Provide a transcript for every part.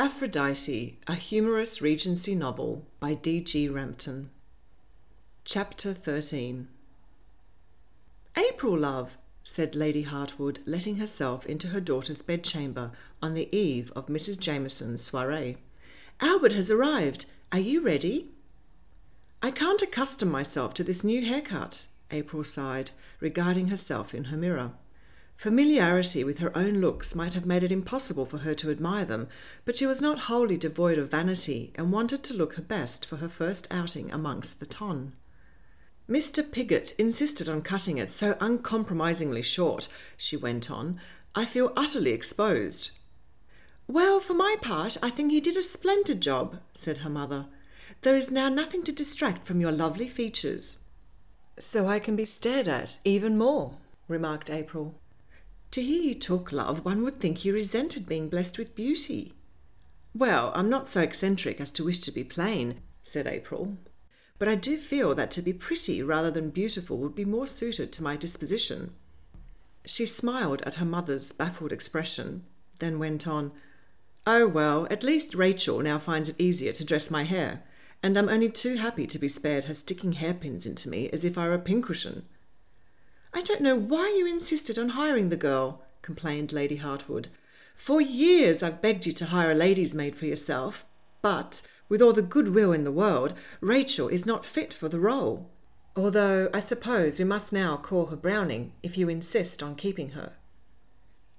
Aphrodite, a humorous Regency novel by D.G. Rampton. Chapter 13 April, love, said Lady Hartwood, letting herself into her daughter's bedchamber on the eve of Mrs. Jameson's soiree. Albert has arrived. Are you ready? I can't accustom myself to this new haircut, April sighed, regarding herself in her mirror. Familiarity with her own looks might have made it impossible for her to admire them, but she was not wholly devoid of vanity and wanted to look her best for her first outing amongst the ton. Mr. Piggott insisted on cutting it so uncompromisingly short, she went on. I feel utterly exposed. Well, for my part, I think he did a splendid job, said her mother. There is now nothing to distract from your lovely features. So I can be stared at even more, remarked April. To hear you talk, love, one would think you resented being blessed with beauty. Well, I'm not so eccentric as to wish to be plain, said April. But I do feel that to be pretty rather than beautiful would be more suited to my disposition. She smiled at her mother's baffled expression, then went on, Oh, well, at least Rachel now finds it easier to dress my hair, and I'm only too happy to be spared her sticking hairpins into me as if I were a pincushion. I don't know why you insisted on hiring the girl, complained Lady Hartwood. For years I've begged you to hire a lady's maid for yourself, but, with all the good will in the world, Rachel is not fit for the role. Although I suppose we must now call her Browning if you insist on keeping her.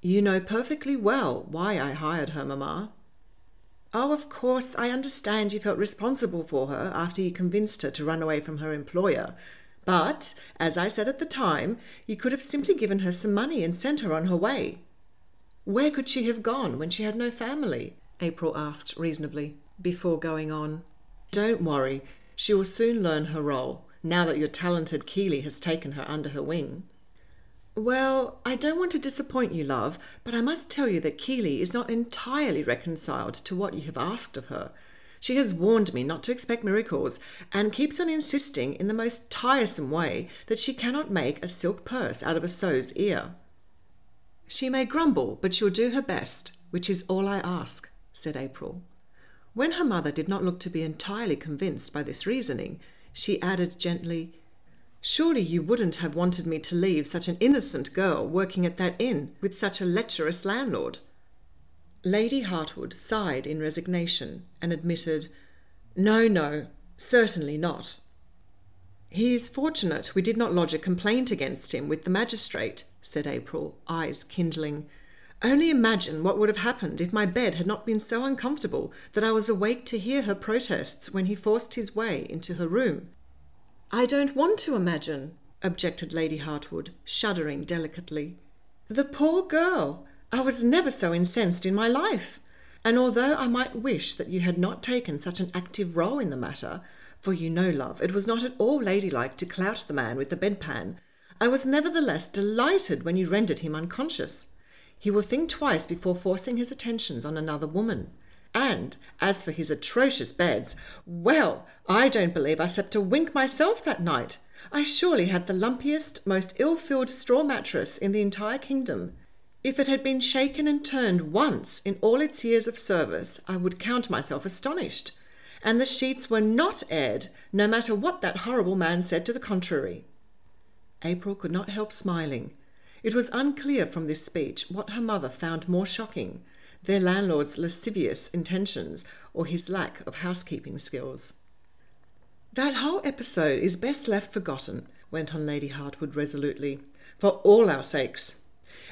You know perfectly well why I hired her, mamma. Oh, of course, I understand you felt responsible for her after you convinced her to run away from her employer, but, as I said at the time, you could have simply given her some money and sent her on her way. Where could she have gone when she had no family? April asked reasonably, before going on. Don't worry, she will soon learn her role, now that your talented Keeley has taken her under her wing. Well, I don't want to disappoint you, love, but I must tell you that Keeley is not entirely reconciled to what you have asked of her. She has warned me not to expect miracles, and keeps on insisting in the most tiresome way that she cannot make a silk purse out of a sow's ear. She may grumble, but she'll do her best, which is all I ask, said April. When her mother did not look to be entirely convinced by this reasoning, she added gently, Surely you wouldn't have wanted me to leave such an innocent girl working at that inn with such a lecherous landlord. Lady Hartwood sighed in resignation and admitted, No, no, certainly not. He is fortunate we did not lodge a complaint against him with the magistrate, said April, eyes kindling. Only imagine what would have happened if my bed had not been so uncomfortable that I was awake to hear her protests when he forced his way into her room. I don't want to imagine, objected Lady Hartwood, shuddering delicately. The poor girl! I was never so incensed in my life. And although I might wish that you had not taken such an active role in the matter, for you know, love, it was not at all ladylike to clout the man with the bedpan, I was nevertheless delighted when you rendered him unconscious. He will think twice before forcing his attentions on another woman. And as for his atrocious beds, well, I don't believe I slept a wink myself that night. I surely had the lumpiest, most ill filled straw mattress in the entire kingdom. If it had been shaken and turned once in all its years of service, I would count myself astonished. And the sheets were not aired, no matter what that horrible man said to the contrary. April could not help smiling. It was unclear from this speech what her mother found more shocking their landlord's lascivious intentions or his lack of housekeeping skills. That whole episode is best left forgotten, went on Lady Hartwood resolutely, for all our sakes.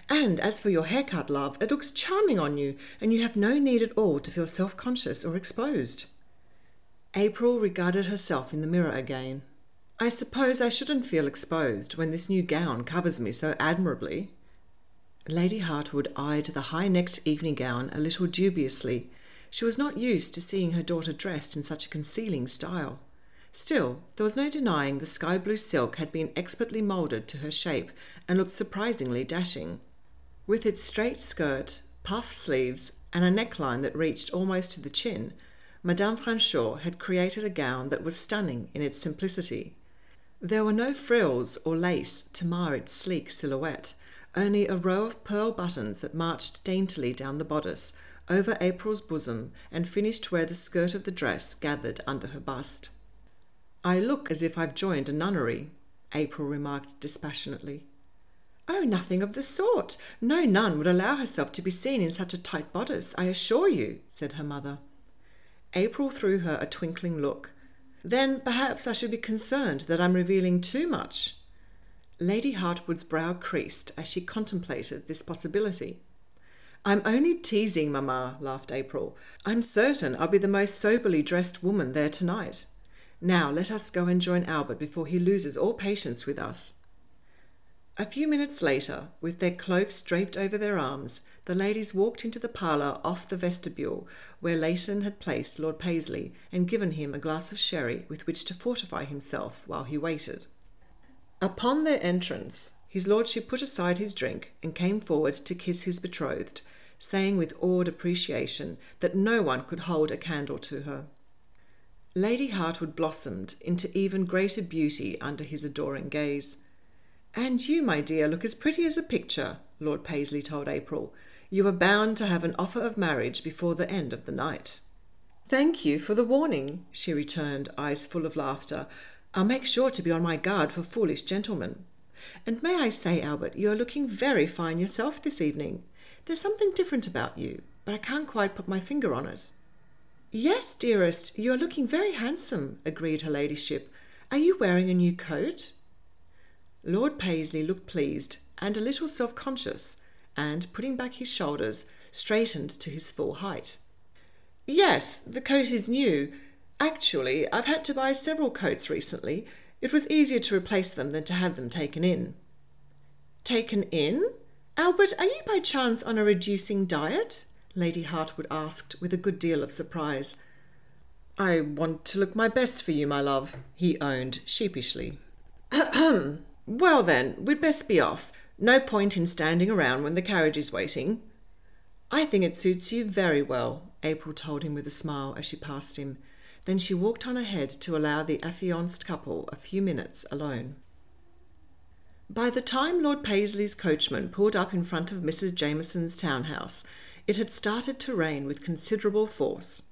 And as for your haircut, love, it looks charming on you, and you have no need at all to feel self conscious or exposed. April regarded herself in the mirror again. I suppose I shouldn't feel exposed when this new gown covers me so admirably. Lady Hartwood eyed the high necked evening gown a little dubiously. She was not used to seeing her daughter dressed in such a concealing style. Still, there was no denying the sky blue silk had been expertly moulded to her shape and looked surprisingly dashing. With its straight skirt, puff sleeves, and a neckline that reached almost to the chin, Madame Franchot had created a gown that was stunning in its simplicity. There were no frills or lace to mar its sleek silhouette, only a row of pearl buttons that marched daintily down the bodice, over April's bosom and finished where the skirt of the dress gathered under her bust. I look as if I've joined a nunnery, April remarked dispassionately. Oh, nothing of the sort. No nun would allow herself to be seen in such a tight bodice, I assure you, said her mother. April threw her a twinkling look. Then perhaps I should be concerned that I'm revealing too much. Lady Hartwood's brow creased as she contemplated this possibility. I'm only teasing, Mamma, laughed April. I'm certain I'll be the most soberly dressed woman there tonight. Now let us go and join Albert before he loses all patience with us. A few minutes later, with their cloaks draped over their arms, the ladies walked into the parlour off the vestibule, where Leighton had placed Lord Paisley and given him a glass of sherry with which to fortify himself while he waited. Upon their entrance, his lordship put aside his drink and came forward to kiss his betrothed, saying with awed appreciation that no one could hold a candle to her. Lady Hartwood blossomed into even greater beauty under his adoring gaze. And you, my dear, look as pretty as a picture, Lord Paisley told April. You are bound to have an offer of marriage before the end of the night. Thank you for the warning, she returned, eyes full of laughter. I'll make sure to be on my guard for foolish gentlemen. And may I say, Albert, you are looking very fine yourself this evening. There's something different about you, but I can't quite put my finger on it. Yes, dearest, you are looking very handsome, agreed her ladyship. Are you wearing a new coat? Lord Paisley looked pleased and a little self conscious, and putting back his shoulders, straightened to his full height. Yes, the coat is new. Actually, I've had to buy several coats recently. It was easier to replace them than to have them taken in. Taken in? Albert, are you by chance on a reducing diet? Lady Hartwood asked with a good deal of surprise. I want to look my best for you, my love, he owned sheepishly. Ahem. well, then, we'd best be off. No point in standing around when the carriage is waiting. I think it suits you very well, April told him with a smile as she passed him. Then she walked on ahead to allow the affianced couple a few minutes alone. By the time Lord Paisley's coachman pulled up in front of Mrs. Jameson's townhouse, it had started to rain with considerable force.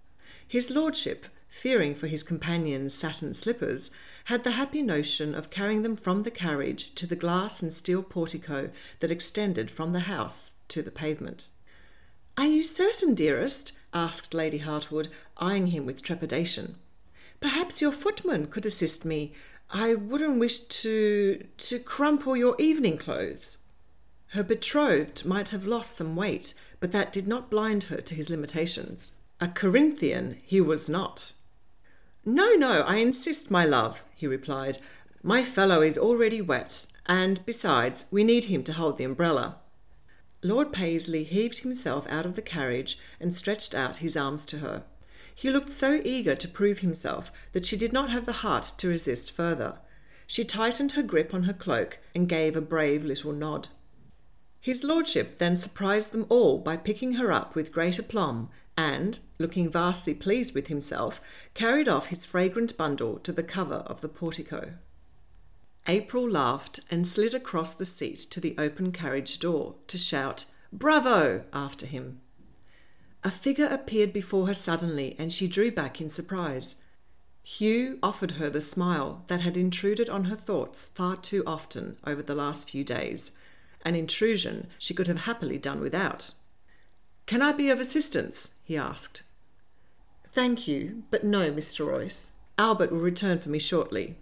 His lordship, fearing for his companion's satin slippers, had the happy notion of carrying them from the carriage to the glass and steel portico that extended from the house to the pavement. Are you certain, dearest? asked Lady Hartwood, eyeing him with trepidation. Perhaps your footman could assist me. I wouldn't wish to to crumple your evening clothes. Her betrothed might have lost some weight, but that did not blind her to his limitations. A Corinthian he was not. No, no, I insist, my love, he replied. My fellow is already wet, and besides, we need him to hold the umbrella. Lord Paisley heaved himself out of the carriage and stretched out his arms to her. He looked so eager to prove himself that she did not have the heart to resist further. She tightened her grip on her cloak and gave a brave little nod. His lordship then surprised them all by picking her up with great aplomb and, looking vastly pleased with himself, carried off his fragrant bundle to the cover of the portico. April laughed and slid across the seat to the open carriage door to shout, Bravo! after him. A figure appeared before her suddenly, and she drew back in surprise. Hugh offered her the smile that had intruded on her thoughts far too often over the last few days, an intrusion she could have happily done without. Can I be of assistance? he asked. Thank you, but no, Mr. Royce. Albert will return for me shortly.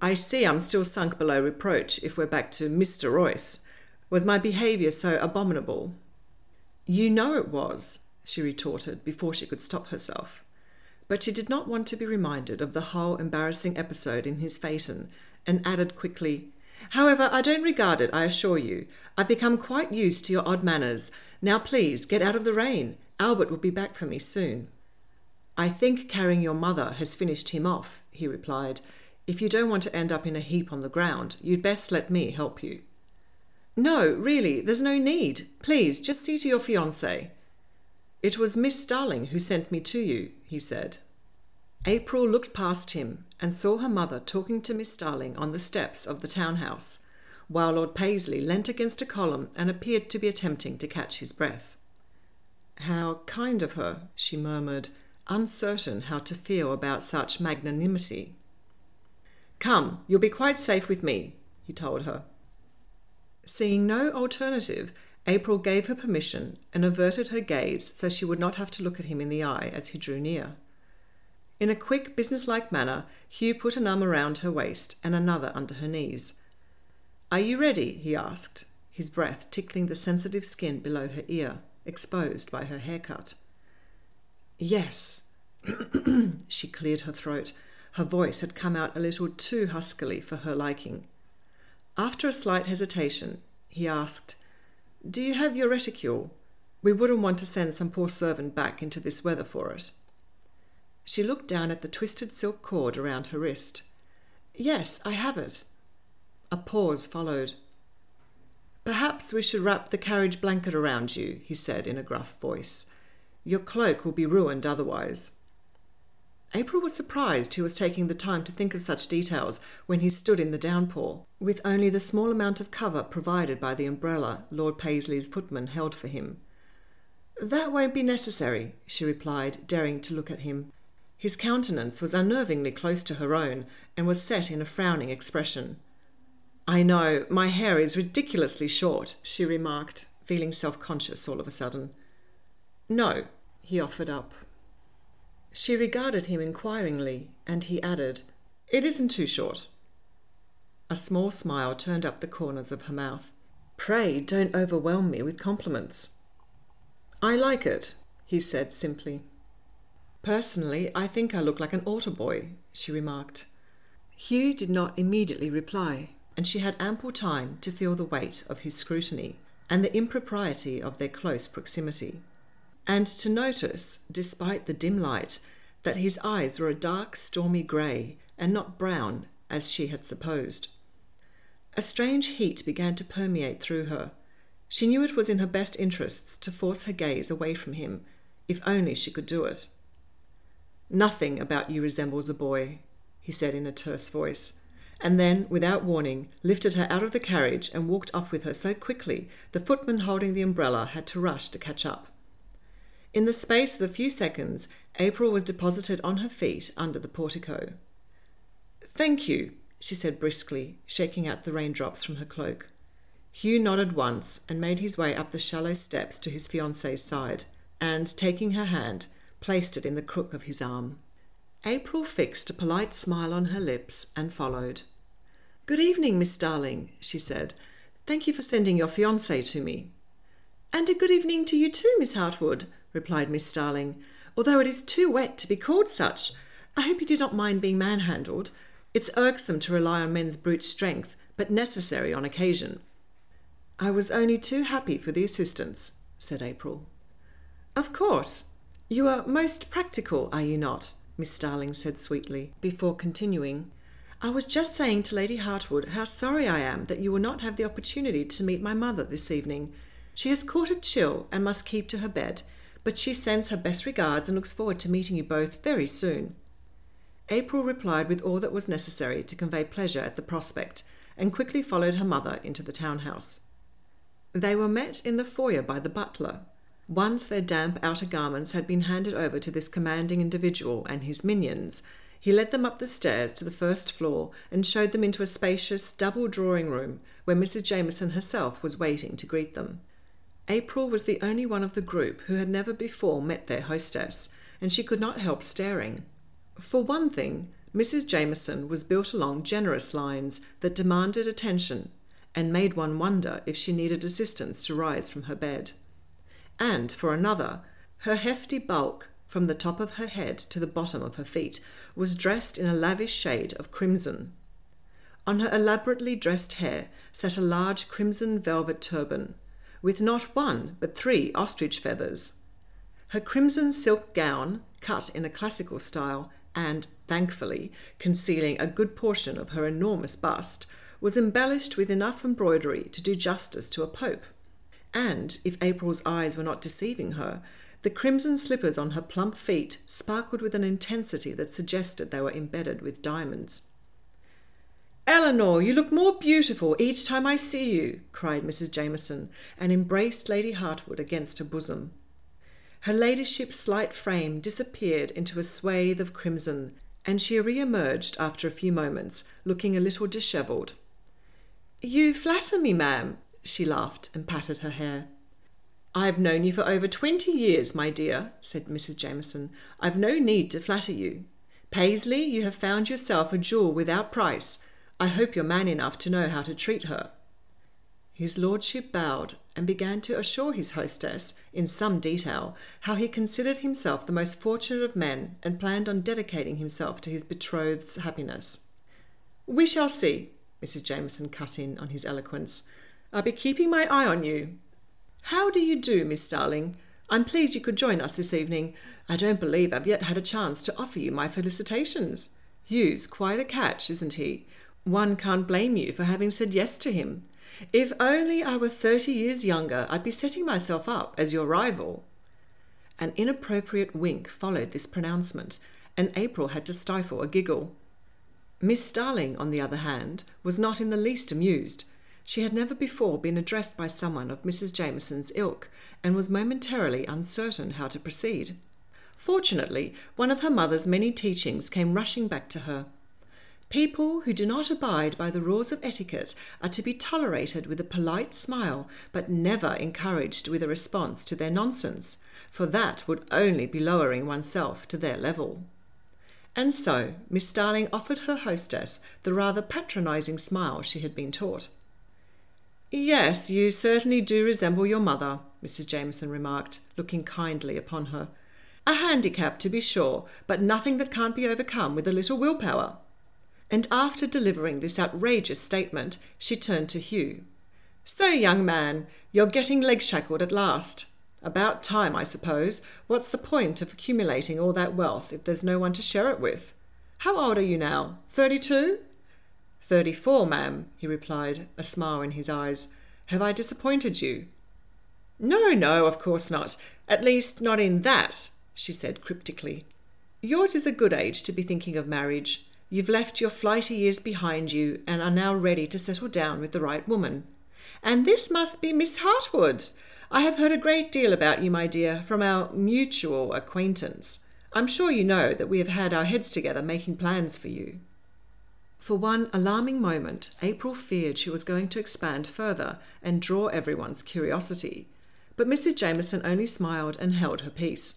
I see I'm still sunk below reproach if we're back to Mr. Royce. Was my behaviour so abominable? You know it was, she retorted before she could stop herself. But she did not want to be reminded of the whole embarrassing episode in his phaeton, and added quickly, However, I don't regard it, I assure you. I've become quite used to your odd manners. Now please, get out of the rain. Albert will be back for me soon. I think carrying your mother has finished him off, he replied. If you don't want to end up in a heap on the ground, you'd best let me help you. No, really, there's no need. Please, just see to your fiancée. It was Miss Starling who sent me to you, he said. April looked past him and saw her mother talking to Miss Starling on the steps of the townhouse, while Lord Paisley leant against a column and appeared to be attempting to catch his breath. How kind of her, she murmured, uncertain how to feel about such magnanimity. Come, you'll be quite safe with me, he told her. Seeing no alternative, April gave her permission and averted her gaze so she would not have to look at him in the eye as he drew near. In a quick, businesslike manner, Hugh put an arm around her waist and another under her knees. Are you ready? he asked, his breath tickling the sensitive skin below her ear, exposed by her haircut. Yes. she cleared her throat. Her voice had come out a little too huskily for her liking. After a slight hesitation, he asked, Do you have your reticule? We wouldn't want to send some poor servant back into this weather for it. She looked down at the twisted silk cord around her wrist. Yes, I have it. A pause followed. Perhaps we should wrap the carriage blanket around you, he said in a gruff voice. Your cloak will be ruined otherwise. April was surprised he was taking the time to think of such details when he stood in the downpour, with only the small amount of cover provided by the umbrella Lord Paisley's footman held for him. That won't be necessary, she replied, daring to look at him. His countenance was unnervingly close to her own and was set in a frowning expression. I know, my hair is ridiculously short, she remarked, feeling self conscious all of a sudden. No, he offered up. She regarded him inquiringly, and he added, It isn't too short. A small smile turned up the corners of her mouth. Pray don't overwhelm me with compliments. I like it, he said simply. Personally, I think I look like an altar boy, she remarked. Hugh did not immediately reply, and she had ample time to feel the weight of his scrutiny and the impropriety of their close proximity and to notice, despite the dim light, that his eyes were a dark, stormy grey and not brown as she had supposed. A strange heat began to permeate through her. She knew it was in her best interests to force her gaze away from him, if only she could do it. Nothing about you resembles a boy, he said in a terse voice, and then, without warning, lifted her out of the carriage and walked off with her so quickly the footman holding the umbrella had to rush to catch up. In the space of a few seconds, April was deposited on her feet under the portico. Thank you, she said briskly, shaking out the raindrops from her cloak. Hugh nodded once and made his way up the shallow steps to his fiancee's side, and, taking her hand, placed it in the crook of his arm. April fixed a polite smile on her lips and followed. Good evening, Miss Starling, she said. Thank you for sending your fiancé to me. And a good evening to you too, Miss Hartwood, replied Miss Starling, although it is too wet to be called such. I hope you do not mind being manhandled. It's irksome to rely on men's brute strength, but necessary on occasion. I was only too happy for the assistance, said April. Of course. You are most practical, are you not? Miss Starling said sweetly, before continuing. I was just saying to Lady Hartwood how sorry I am that you will not have the opportunity to meet my mother this evening. She has caught a chill and must keep to her bed, but she sends her best regards and looks forward to meeting you both very soon. April replied with all that was necessary to convey pleasure at the prospect, and quickly followed her mother into the townhouse. They were met in the foyer by the butler. Once their damp outer garments had been handed over to this commanding individual and his minions, he led them up the stairs to the first floor and showed them into a spacious double drawing room where Mrs. Jameson herself was waiting to greet them. April was the only one of the group who had never before met their hostess, and she could not help staring. For one thing, Mrs. Jameson was built along generous lines that demanded attention and made one wonder if she needed assistance to rise from her bed. And for another, her hefty bulk from the top of her head to the bottom of her feet was dressed in a lavish shade of crimson. On her elaborately dressed hair sat a large crimson velvet turban, with not one but three ostrich feathers. Her crimson silk gown, cut in a classical style and, thankfully, concealing a good portion of her enormous bust, was embellished with enough embroidery to do justice to a pope. And, if April's eyes were not deceiving her, the crimson slippers on her plump feet sparkled with an intensity that suggested they were embedded with diamonds. Eleanor, you look more beautiful each time I see you, cried Mrs. Jameson, and embraced Lady Hartwood against her bosom. Her ladyship's slight frame disappeared into a swathe of crimson, and she re emerged after a few moments, looking a little dishevelled. You flatter me, ma'am, she laughed and patted her hair. I've known you for over twenty years, my dear, said Mrs. Jameson. I've no need to flatter you. Paisley, you have found yourself a jewel without price. I hope you're man enough to know how to treat her. His lordship bowed and began to assure his hostess, in some detail, how he considered himself the most fortunate of men and planned on dedicating himself to his betrothed's happiness. We shall see, Mrs. Jameson cut in on his eloquence. I'll be keeping my eye on you. How do you do, Miss Starling? I'm pleased you could join us this evening. I don't believe I've yet had a chance to offer you my felicitations. Hugh's quite a catch, isn't he? One can't blame you for having said yes to him. If only I were thirty years younger, I'd be setting myself up as your rival. An inappropriate wink followed this pronouncement, and April had to stifle a giggle. Miss Starling, on the other hand, was not in the least amused. She had never before been addressed by someone of Mrs. Jameson's ilk, and was momentarily uncertain how to proceed. Fortunately, one of her mother's many teachings came rushing back to her. People who do not abide by the rules of etiquette are to be tolerated with a polite smile, but never encouraged with a response to their nonsense, for that would only be lowering oneself to their level. And so Miss Starling offered her hostess the rather patronizing smile she had been taught. Yes, you certainly do resemble your mother, Mrs. Jameson remarked, looking kindly upon her. A handicap, to be sure, but nothing that can't be overcome with a little willpower and after delivering this outrageous statement, she turned to Hugh. So, young man, you're getting leg shackled at last. About time, I suppose. What's the point of accumulating all that wealth if there's no one to share it with? How old are you now? Thirty two? Thirty four, ma'am, he replied, a smile in his eyes. Have I disappointed you? No, no, of course not. At least, not in that, she said cryptically. Yours is a good age to be thinking of marriage. You've left your flighty years behind you and are now ready to settle down with the right woman. And this must be Miss Hartwood. I have heard a great deal about you, my dear, from our mutual acquaintance. I'm sure you know that we have had our heads together making plans for you. For one alarming moment, April feared she was going to expand further and draw everyone's curiosity. But Mrs. Jameson only smiled and held her peace.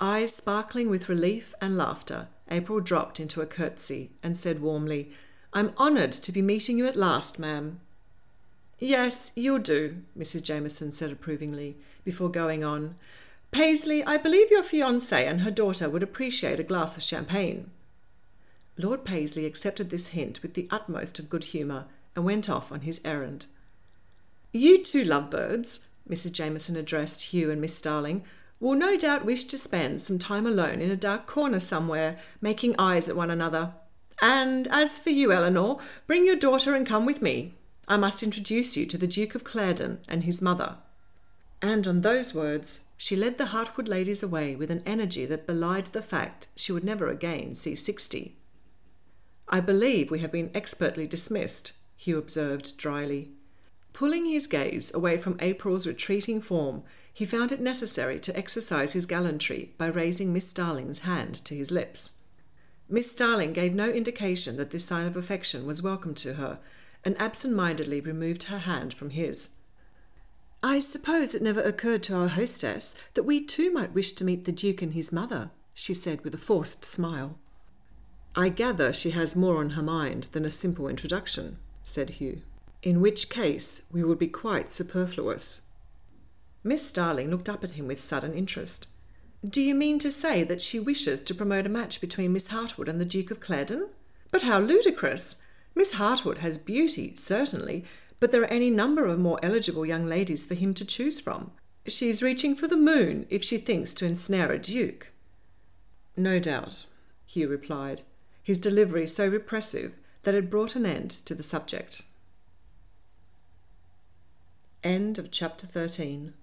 Eyes sparkling with relief and laughter, April dropped into a curtsy and said warmly, I'm honoured to be meeting you at last, ma'am. Yes, you'll do, Mrs. Jameson said approvingly, before going on. Paisley, I believe your fiancée and her daughter would appreciate a glass of champagne. Lord Paisley accepted this hint with the utmost of good humour and went off on his errand. You two lovebirds, Mrs. Jameson addressed Hugh and Miss Starling, will no doubt wish to spend some time alone in a dark corner somewhere, making eyes at one another. And as for you, Eleanor, bring your daughter and come with me. I must introduce you to the Duke of Clarendon and his mother. And on those words, she led the Hartwood ladies away with an energy that belied the fact she would never again see sixty. I believe we have been expertly dismissed, Hugh observed dryly. Pulling his gaze away from April's retreating form, he found it necessary to exercise his gallantry by raising Miss Starling's hand to his lips. Miss Starling gave no indication that this sign of affection was welcome to her, and absent mindedly removed her hand from his. I suppose it never occurred to our hostess that we too might wish to meet the Duke and his mother, she said with a forced smile. I gather she has more on her mind than a simple introduction, said Hugh, in which case we would be quite superfluous. Miss Starling looked up at him with sudden interest. Do you mean to say that she wishes to promote a match between Miss Hartwood and the Duke of Clarendon? But how ludicrous! Miss Hartwood has beauty, certainly, but there are any number of more eligible young ladies for him to choose from. She's reaching for the moon if she thinks to ensnare a duke. No doubt, Hugh replied, his delivery so repressive that it brought an end to the subject. End of chapter 13.